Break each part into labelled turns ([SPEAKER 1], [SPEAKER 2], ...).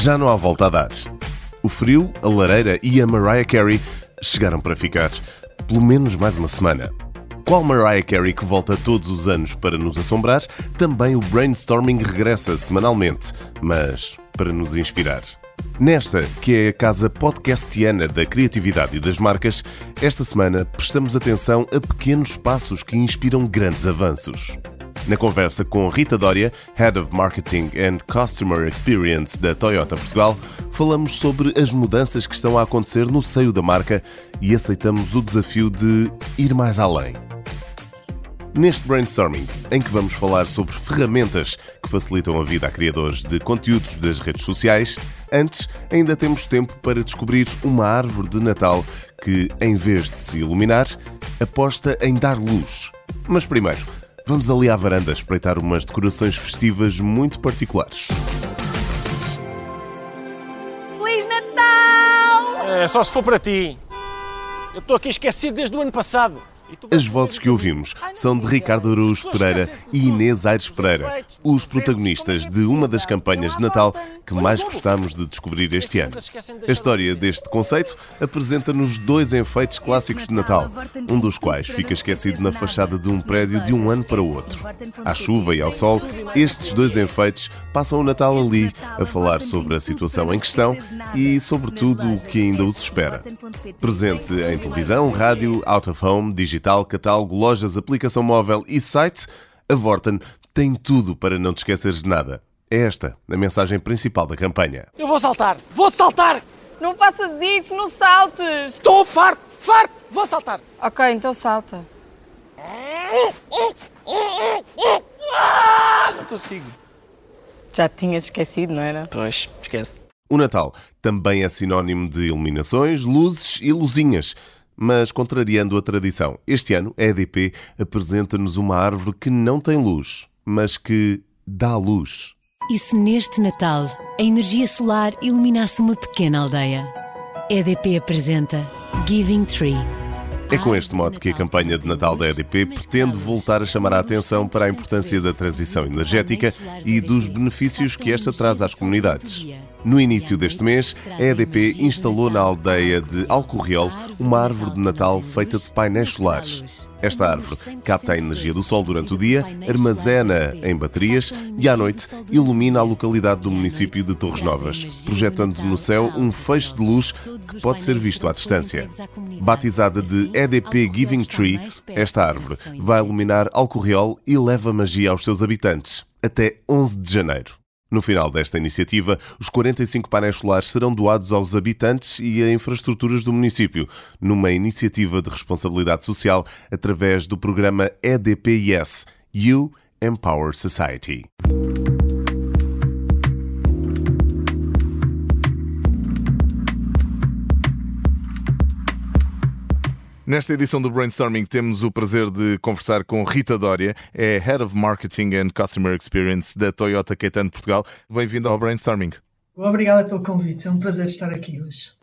[SPEAKER 1] já não há volta a dar. O frio, a lareira e a Mariah Carey chegaram para ficar. Pelo menos mais uma semana. Qual Mariah Carey que volta todos os anos para nos assombrar, também o brainstorming regressa semanalmente, mas para nos inspirar. Nesta, que é a casa podcastiana da criatividade e das marcas, esta semana prestamos atenção a pequenos passos que inspiram grandes avanços. Na conversa com Rita Dória, Head of Marketing and Customer Experience da Toyota Portugal, falamos sobre as mudanças que estão a acontecer no seio da marca e aceitamos o desafio de ir mais além. Neste brainstorming, em que vamos falar sobre ferramentas que facilitam a vida a criadores de conteúdos das redes sociais, antes ainda temos tempo para descobrir uma árvore de Natal que, em vez de se iluminar, aposta em dar luz. Mas primeiro, vamos ali à varanda espreitar umas decorações festivas muito particulares.
[SPEAKER 2] Feliz Natal!
[SPEAKER 3] É só se for para ti. Eu estou aqui esquecido desde o ano passado.
[SPEAKER 1] As vozes que ouvimos são de Ricardo Araújo Pereira e Inês Aires Pereira, os protagonistas de uma das campanhas de Natal que mais gostamos de descobrir este ano. A história deste conceito apresenta-nos dois enfeites clássicos de Natal, um dos quais fica esquecido na fachada de um prédio de um ano para o outro. À chuva e ao sol, estes dois enfeites passam o Natal ali a falar sobre a situação em questão e sobre tudo o que ainda os espera. Presente em televisão, rádio, out of home, digital digital, catálogo, lojas, aplicação móvel e site, a Vorten tem tudo para não te esqueceres de nada. É esta a mensagem principal da campanha.
[SPEAKER 3] Eu vou saltar! Vou saltar!
[SPEAKER 2] Não faças isso, não saltes!
[SPEAKER 3] Estou farto! Farto! Vou saltar!
[SPEAKER 2] Ok, então salta.
[SPEAKER 3] Ah, não consigo.
[SPEAKER 2] Já te tinhas esquecido, não era?
[SPEAKER 3] Pois, esquece.
[SPEAKER 1] O Natal também é sinónimo de iluminações, luzes e luzinhas. Mas, contrariando a tradição, este ano a EDP apresenta-nos uma árvore que não tem luz, mas que dá luz.
[SPEAKER 4] E se neste Natal a energia solar iluminasse uma pequena aldeia? EDP apresenta Giving Tree.
[SPEAKER 1] É com este modo que a campanha de Natal da EDP pretende voltar a chamar a atenção para a importância da transição energética e dos benefícios que esta traz às comunidades. No início deste mês, a EDP instalou na aldeia de Alcorriol uma árvore de Natal feita de painéis solares. Esta árvore capta a energia do sol durante o dia, armazena em baterias e à noite ilumina a localidade do município de Torres Novas, projetando no céu um feixe de luz que pode ser visto à distância. Batizada de EDP Giving Tree, esta árvore vai iluminar Alcorriol e leva magia aos seus habitantes até 11 de janeiro. No final desta iniciativa, os 45 painéis solares serão doados aos habitantes e a infraestruturas do município, numa iniciativa de responsabilidade social através do programa EDPS You Empower Society. Nesta edição do Brainstorming temos o prazer de conversar com Rita Dória, é Head of Marketing and Customer Experience da Toyota Caetano Portugal. Bem-vindo ao Brainstorming.
[SPEAKER 5] Obrigada pelo convite, é um prazer estar aqui hoje.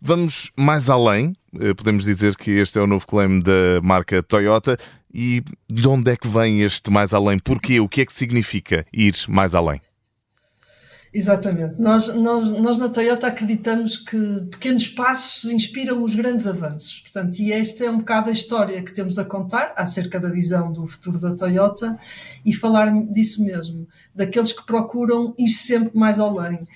[SPEAKER 1] Vamos mais além, eh, podemos dizer que este é o novo claim da marca Toyota. E de onde é que vem este mais além? Porquê? O que é que significa ir mais além?
[SPEAKER 5] Exatamente. Nós, nós, nós na Toyota acreditamos que pequenos passos inspiram os grandes avanços. Portanto, e esta é um bocado a história que temos a contar acerca da visão do futuro da Toyota e falar disso mesmo, daqueles que procuram ir sempre mais além.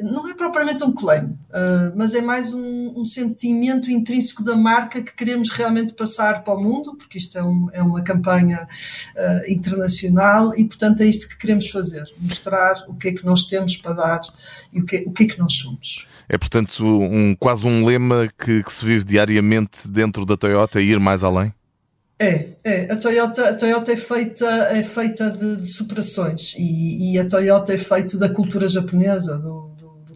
[SPEAKER 5] Não é propriamente um claim, uh, mas é mais um, um, sentimento intrínseco da marca que queremos realmente passar para o mundo, porque isto é, um, é uma campanha uh, internacional e, portanto, é isto que queremos fazer: mostrar o que é que nós temos para dar e o que, o que é que nós somos.
[SPEAKER 1] É, portanto, um, quase um lema que, que se vive diariamente dentro da Toyota, ir mais além?
[SPEAKER 5] É, é. A Toyota, a Toyota é feita, é feita de, de superações e, e, a Toyota é feita da cultura japonesa, do,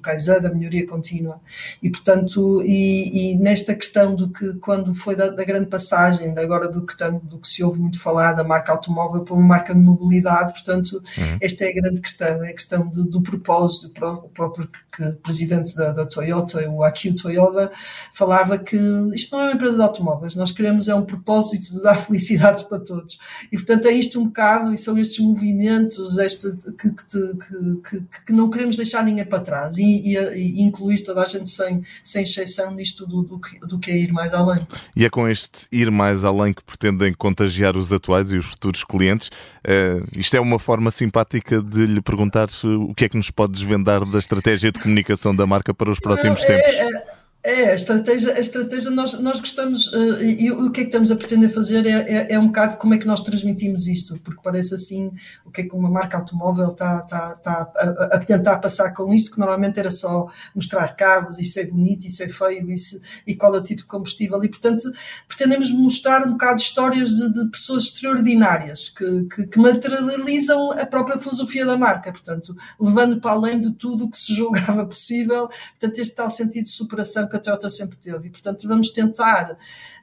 [SPEAKER 5] Kaizen, da melhoria contínua. E, portanto, e, e, nesta questão do que, quando foi da, da grande passagem, agora do que, do que se ouve muito falar, da marca automóvel para uma marca de mobilidade, portanto, uhum. esta é a grande questão, é a questão do, do propósito, o próprio que, o presidente da, da, Toyota, o Akio Toyoda, falava que isto não é uma empresa de automóveis, nós queremos é um propósito de dar felicidade para todos. E, portanto, é isto um bocado, e são estes movimentos este, que, que, que, que não queremos deixar ninguém para trás. E e, e, incluir toda a gente sem, sem exceção nisto do, do, do que é ir mais além.
[SPEAKER 6] E é com este ir mais além que pretendem contagiar os atuais e os futuros clientes. Uh, isto é uma forma simpática de lhe perguntar o que é que nos pode desvendar da estratégia de comunicação da marca para os próximos tempos. É, é
[SPEAKER 5] é, a estratégia, a estratégia nós, nós gostamos, uh, e o que é que estamos a pretender fazer é, é, é, um bocado como é que nós transmitimos isto, porque parece assim o que é que uma marca automóvel está, está, está a, a, tentar passar com isso, que normalmente era só mostrar carros, isso é bonito, isso é feio, isso, e qual é o tipo de combustível, e portanto pretendemos mostrar um bocado histórias de, de pessoas extraordinárias que, que, que, materializam a própria filosofia da marca, portanto, levando para além de tudo o que se julgava possível, portanto, este tal sentido de superação que a Toyota sempre teve. E, portanto, vamos tentar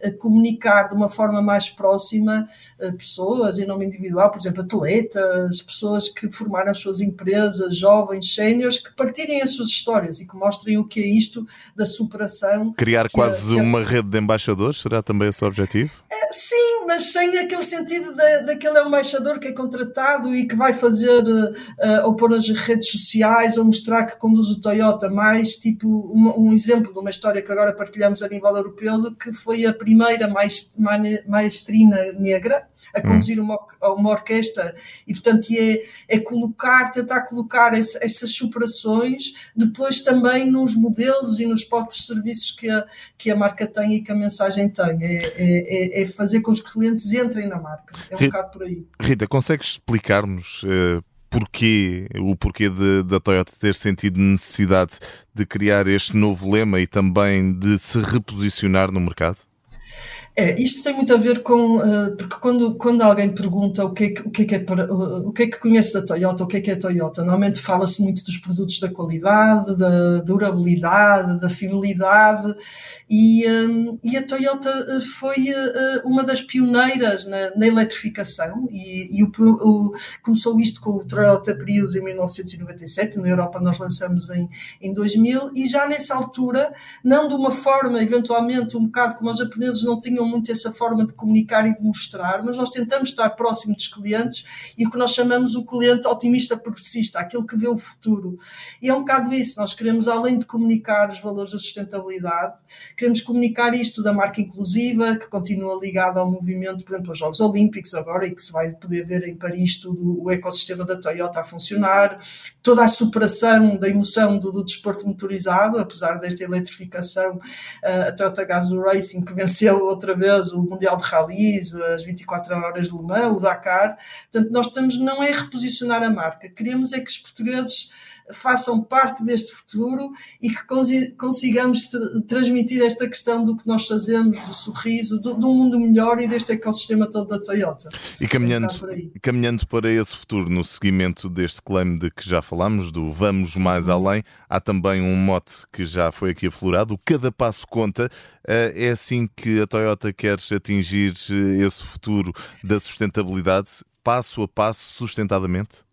[SPEAKER 5] uh, comunicar de uma forma mais próxima uh, pessoas, em nome individual, por exemplo, atletas, pessoas que formaram as suas empresas, jovens, séniores, que partilhem as suas histórias e que mostrem o que é isto da superação.
[SPEAKER 6] Criar quase uma rede de embaixadores, será também esse o objetivo?
[SPEAKER 5] É, sim, mas sem aquele sentido de, daquele embaixador que é contratado e que vai fazer uh, ou pôr nas redes sociais ou mostrar que conduz o Toyota, mais tipo um, um exemplo de uma história que agora partilhamos a nível europeu, que foi a primeira maestrina negra a conduzir uma, uma orquestra e, portanto, é, é colocar, tentar colocar esse, essas superações depois também nos modelos e nos próprios serviços que a, que a marca tem e que a mensagem tem. É, é, é, é fazer com que os clientes entrem na marca. É um Rita, bocado por aí.
[SPEAKER 6] Rita, consegues explicar-nos uh, porquê, o porquê de, da Toyota ter sentido necessidade de criar este novo lema e também de se reposicionar no mercado?
[SPEAKER 5] É, isto tem muito a ver com, uh, porque quando, quando alguém pergunta o que, é que, o, que é que é para, uh, o que é que conhece da Toyota, o que é que é a Toyota, normalmente fala-se muito dos produtos da qualidade, da durabilidade, da fidelidade, e, um, e a Toyota eh, foi uh, uma das pioneiras na, na eletrificação, e, e o, o, começou isto com o Toyota Prius em 1997, na Europa nós lançamos em, em 2000, e já nessa altura, não de uma forma, eventualmente, um bocado como os japoneses não tinham muito essa forma de comunicar e de mostrar, mas nós tentamos estar próximo dos clientes e o que nós chamamos o cliente otimista progressista, aquele que vê o futuro. E é um bocado isso, nós queremos, além de comunicar os valores da sustentabilidade, queremos comunicar isto da marca inclusiva, que continua ligada ao movimento, por exemplo, aos Jogos Olímpicos agora, e que se vai poder ver em Paris todo o ecossistema da Toyota a funcionar, toda a superação da emoção do, do desporto motorizado, apesar desta eletrificação, a Toyota Gazoo Racing, que venceu outra vez o Mundial de Rallys, as 24 horas de Le Mans, o Dakar. Portanto, nós estamos não é reposicionar a marca, queremos é que os portugueses façam parte deste futuro e que consigamos transmitir esta questão do que nós fazemos, do sorriso, do, de um mundo melhor e deste ecossistema todo da Toyota.
[SPEAKER 6] E caminhando, caminhando para esse futuro, no seguimento deste claim de que já falamos, do vamos mais uhum. além, há também um mote que já foi aqui aflorado, o cada passo conta. Eh, é assim que a Toyota quer atingir eh, esse futuro da sustentabilidade, passo a passo, sustentadamente?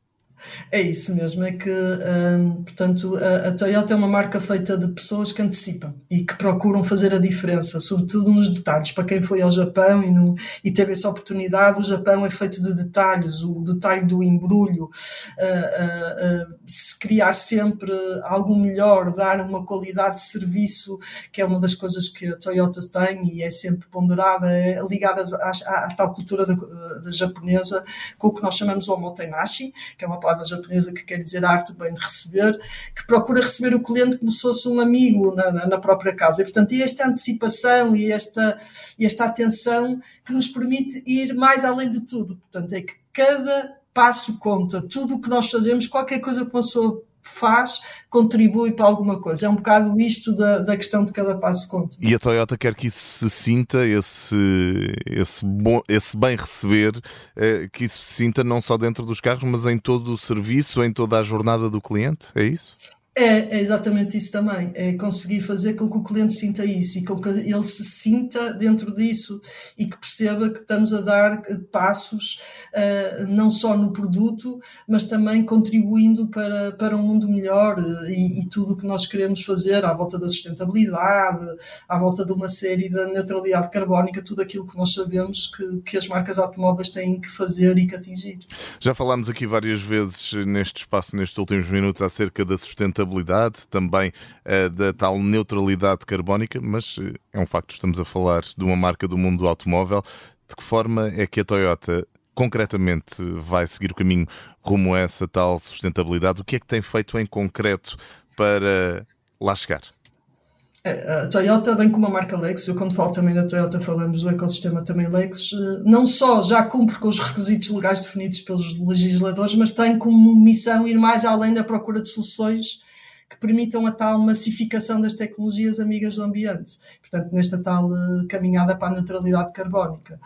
[SPEAKER 5] É isso mesmo, é que, hum, portanto, a, a, Toyota é uma marca feita de pessoas que antecipam e que procuram fazer a diferença, sobretudo nos detalhes. Para quem foi ao Japão e, no, e teve essa oportunidade, o Japão é feito de detalhes, o detalhe do embrulho, uh, uh, uh, se criar sempre algo melhor, dar uma qualidade de serviço, que é uma das coisas que a Toyota tem e é sempre ponderada, é ligada à, à, à tal cultura da, da japonesa, com o que nós chamamos o omotenashi, que é uma palavra japonesa que quer dizer arte bem de receber, que procura receber o cliente como se fosse um amigo na, na própria casa. E, portanto, é esta antecipação e esta, esta atenção que nos permite ir mais além de tudo. Portanto, é que cada passo conta, tudo o que nós fazemos, qualquer coisa que uma pessoa faz contribui para alguma coisa. É um bocado isto da, da questão de cada passo conta.
[SPEAKER 6] E a Toyota quer que isso se sinta, esse, esse, bom, esse bem receber, eh, que isso se sinta não só dentro dos carros, mas em todo o serviço, em toda a jornada do cliente, é isso?
[SPEAKER 5] É, é, exatamente isso também. É conseguir fazer com que o cliente sinta isso e com que ele se sinta dentro disso e que perceba que estamos a dar passos uh, não só no produto, mas também contribuindo para, para um mundo melhor uh, e, e, tudo o que nós queremos fazer à volta da sustentabilidade, à volta de uma série da neutralidade carbónica, tudo aquilo que nós sabemos que, que as marcas automóveis têm que fazer e que atingir.
[SPEAKER 6] Já falámos aqui várias vezes neste espaço, nestes últimos minutos, acerca da sustentabilidade sustentabilidade, também uh, da tal neutralidade carbónica, mas uh, é um facto, estamos a falar de uma marca do mundo do automóvel. De que forma é que a Toyota concretamente vai seguir o caminho rumo a essa tal sustentabilidade? O que é que tem feito em concreto para lá chegar?
[SPEAKER 5] A Toyota, bem como a marca Lexus, eu quando falo também da Toyota falamos do ecossistema também Lexus, eh, não só já cumpre com os requisitos legais definidos pelos legisladores, mas tem como missão ir mais além da procura de soluções que permitam a tal massificação das tecnologias amigas do ambiente. Portanto, nesta tal eh, caminhada para a neutralidade carbónica.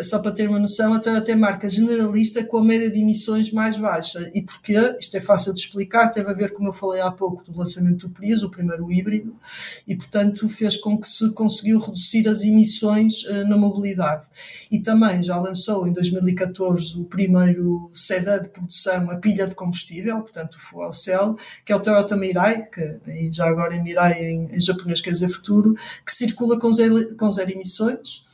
[SPEAKER 5] Só para ter uma noção, a Toyota é marca generalista com a média de emissões mais baixa. E porquê? Isto é fácil de explicar, teve a ver, como eu falei há pouco, do lançamento do Prius, o primeiro híbrido, e portanto fez com que se conseguiu reduzir as emissões uh, na mobilidade. E também já lançou em 2014 o primeiro sedã de produção a pilha de combustível, portanto o fuel cell, que é o Toyota Mirai, que já agora em Mirai em, em japonês quer dizer futuro, que circula com zero, com zero emissões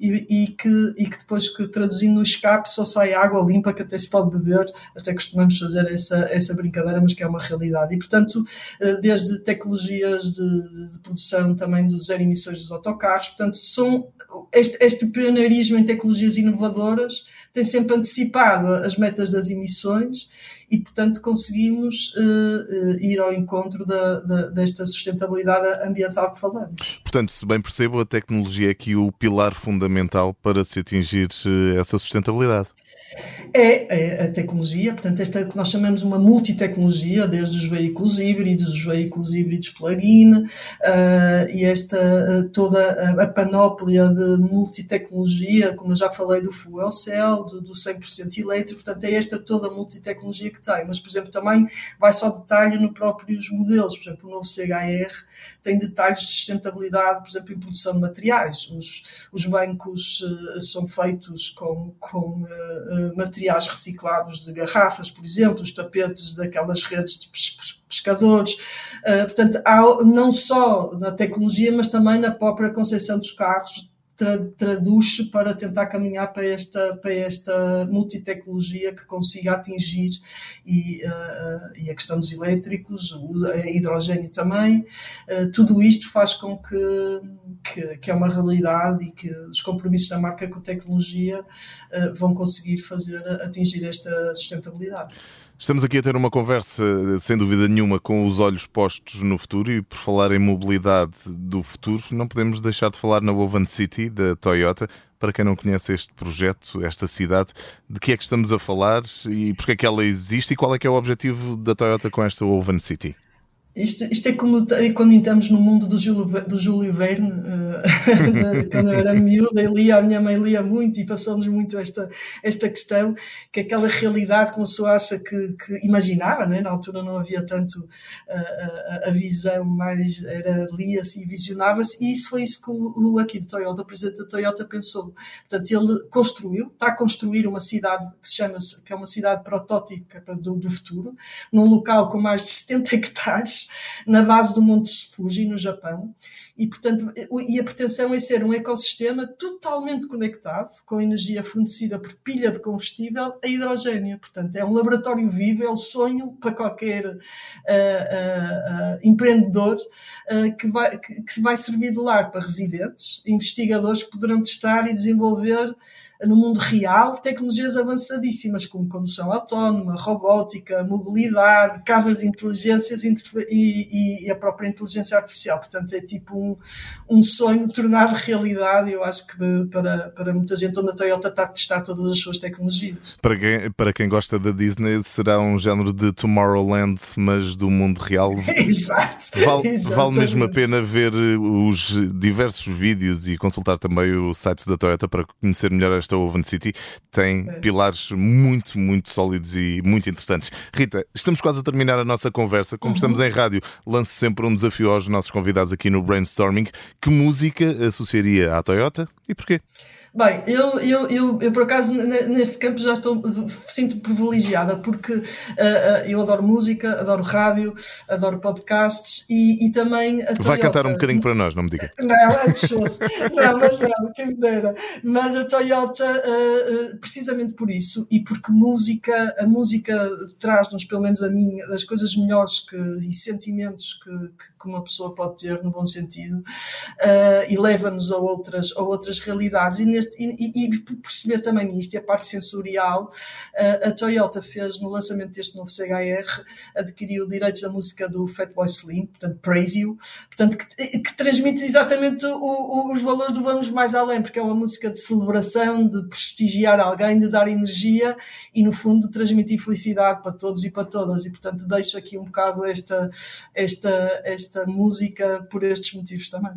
[SPEAKER 5] e, e, que, e que depois que traduzindo no escape só sai água limpa que até se pode beber, até costumamos fazer essa, essa brincadeira, mas que é uma realidade. E portanto, eh, desde tecnologias de, de produção também dos zero emissões dos autocarros, portanto, são este, este pioneirismo em tecnologias inovadoras tem sempre antecipado as metas das emissões e, portanto, conseguimos uh, uh, ir ao encontro da, da, desta sustentabilidade ambiental que falamos.
[SPEAKER 6] Portanto, se bem percebo, a tecnologia é aqui o pilar fundamental para se atingir uh, essa sustentabilidade.
[SPEAKER 5] É, é, a tecnologia, portanto, esta que nós chamamos uma multitecnologia, desde os veículos híbridos, os veículos híbridos plug-in, uh, e esta toda a, a, panóplia de multitecnologia, como eu já falei, do fuel cell, do, do 100% elétrico, portanto, é esta toda a multitecnologia que tem. Mas, por exemplo, também vai só detalhe no próprios modelos, por exemplo, o novo CHR tem detalhes de sustentabilidade, por exemplo, em produção de materiais. Os, os bancos uh, são feitos com, com materiais reciclados de garrafas, por exemplo, os tapetes daquelas redes de pescadores. Uh, portanto, há não só na tecnologia, mas também na própria concepção dos carros, traduz-se para tentar caminhar para esta, para esta multitecnologia que consiga atingir e, uh, e a questão dos elétricos, o hidrogênio também, uh, tudo isto faz com que, que, que, é uma realidade e que os compromissos da marca com a tecnologia uh, vão conseguir fazer atingir esta sustentabilidade.
[SPEAKER 6] Estamos aqui a ter uma conversa, sem dúvida nenhuma, com os olhos postos no futuro e por falar em mobilidade do futuro, não podemos deixar de falar na Woven City da Toyota. Para quem não conhece este projeto, esta cidade, de que é que estamos a falar e porque é que ela existe e qual é que é o objetivo da Toyota com esta Woven City?
[SPEAKER 5] Isto, isto é como quando entramos no mundo do Júlio, do Júlio Verne, uh, quando eu era miúda, lia, a minha mãe lia muito e passou-nos muito esta, esta questão, que aquela realidade que uma pessoa acha que, que imaginava, né? na altura não havia tanto uh, a, a, visão, mas era lia-se e visionava-se, e isso foi isso que o, o aqui de Toyota, o presidente da Toyota pensou. Portanto, ele construiu, está a construir uma cidade que se chama, que é uma cidade protótipa do, do futuro, num local com mais de 70 hectares, na base do Monte Fuji, no Japão, e, portanto, e a pretensão é ser um ecossistema totalmente conectado, com energia fornecida por pilha de combustível a hidrogênio. Portanto, é um laboratório vivo, é o sonho para qualquer uh, uh, uh, empreendedor que, vai, que, que vai servir de lar para residentes. Investigadores poderão testar e desenvolver no mundo real tecnologias avançadíssimas como condução autónoma, robótica, mobilidade, casas de inteligências e, e, a própria inteligência artificial. Portanto, é tipo um, um sonho tornado realidade. Eu acho que para, para muita gente, onde a Toyota está a testar todas as suas tecnologias.
[SPEAKER 6] Para quem, para quem gosta da Disney, será um género de Tomorrowland, mas do mundo real.
[SPEAKER 5] Exato.
[SPEAKER 6] Vale, vale mesmo a pena ver os diversos vídeos e consultar também o site da Toyota para conhecer melhor esta esta Oven City tem é. pilares muito, muito sólidos e muito interessantes. Rita, estamos quase a terminar a nossa conversa. Como uhum. estamos em rádio, lanço sempre um desafio aos nossos convidados aqui no Brainstorming. Que música associaria à Toyota e porquê?
[SPEAKER 5] Bem, eu, eu, eu, eu, por acaso neste campo já estou sinto privilegiada porque uh, uh, eu adoro música, adoro rádio, adoro podcasts e, e também a Toyota.
[SPEAKER 6] Vai cantar um bocadinho para nós, não me diga.
[SPEAKER 5] Não, fosse. não, mas não, quem me dera. Mas a Toyota uh, precisamente por isso, e porque música, a música traz-nos, pelo menos a mim, as coisas melhores que, e sentimentos que, que uma pessoa pode ter, no bom sentido, e leva-nos a outras, a outras realidades. E, e, e, perceber também isto, e a parte sensorial, uh, a Toyota fez, no lançamento deste novo CHR, adquiriu direitos da música do Fatboy Slim, portanto, Praise You, portanto, que, que transmite exatamente o, o, os valores do Vamos Mais Além, porque é uma música de celebração, de prestigiar alguém, de dar energia e, no fundo, transmitir felicidade para todos e para todas. E, portanto, deixo aqui um bocado esta, esta, esta música por estes motivos também.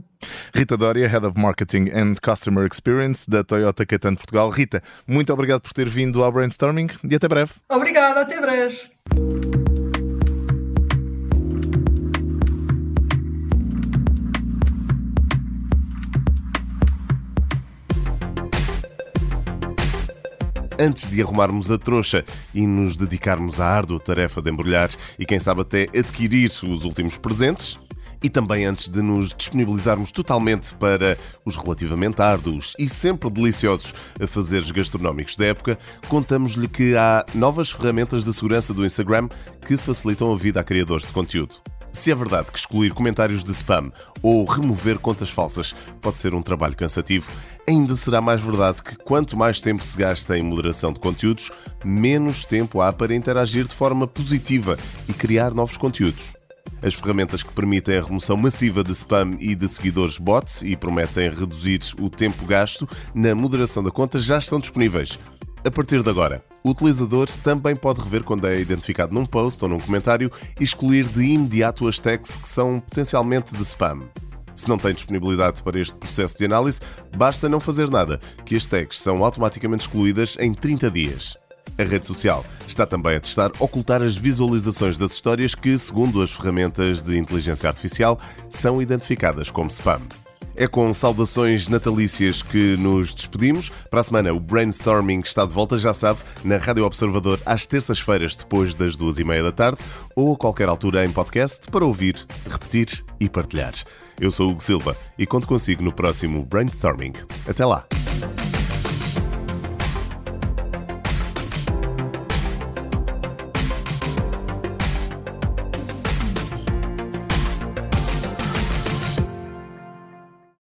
[SPEAKER 6] Rita Doria, Head of Marketing and Customer Experience da Toyota Caetano Portugal. Rita, muito obrigado por ter vindo ao Brainstorming e até breve.
[SPEAKER 5] Obrigada, até breve.
[SPEAKER 1] antes de arrumarmos a trouxa e nos dedicarmos à árdua tarefa de embrulhar e, quem sabe, até adquirir os últimos presentes, e também antes de nos disponibilizarmos totalmente para os relativamente árduos e sempre deliciosos afazeres gastronómicos da época, contamos-lhe que há novas ferramentas de segurança do Instagram que facilitam a vida a criadores de conteúdo. Se é verdade que excluir comentários de spam ou remover contas falsas pode ser um trabalho cansativo, ainda será mais verdade que quanto mais tempo se gasta em moderação de conteúdos, menos tempo há para interagir de forma positiva e criar novos conteúdos. As ferramentas que permitem a remoção massiva de spam e de seguidores bots e prometem reduzir o tempo gasto na moderação da conta já estão disponíveis. A partir de agora, o utilizador também pode rever quando é identificado num post ou num comentário e excluir de imediato as tags que são potencialmente de spam. Se não tem disponibilidade para este processo de análise, basta não fazer nada, que as tags são automaticamente excluídas em 30 dias. A rede social está também a testar ocultar as visualizações das histórias que, segundo as ferramentas de inteligência artificial, são identificadas como spam. É com saudações natalícias que nos despedimos. Para a semana, o Brainstorming está de volta, já sabe, na Rádio Observador, às terças-feiras, depois das duas e meia da tarde, ou a qualquer altura em podcast, para ouvir, repetir e partilhar. Eu sou o Hugo Silva e conto consigo no próximo Brainstorming. Até lá!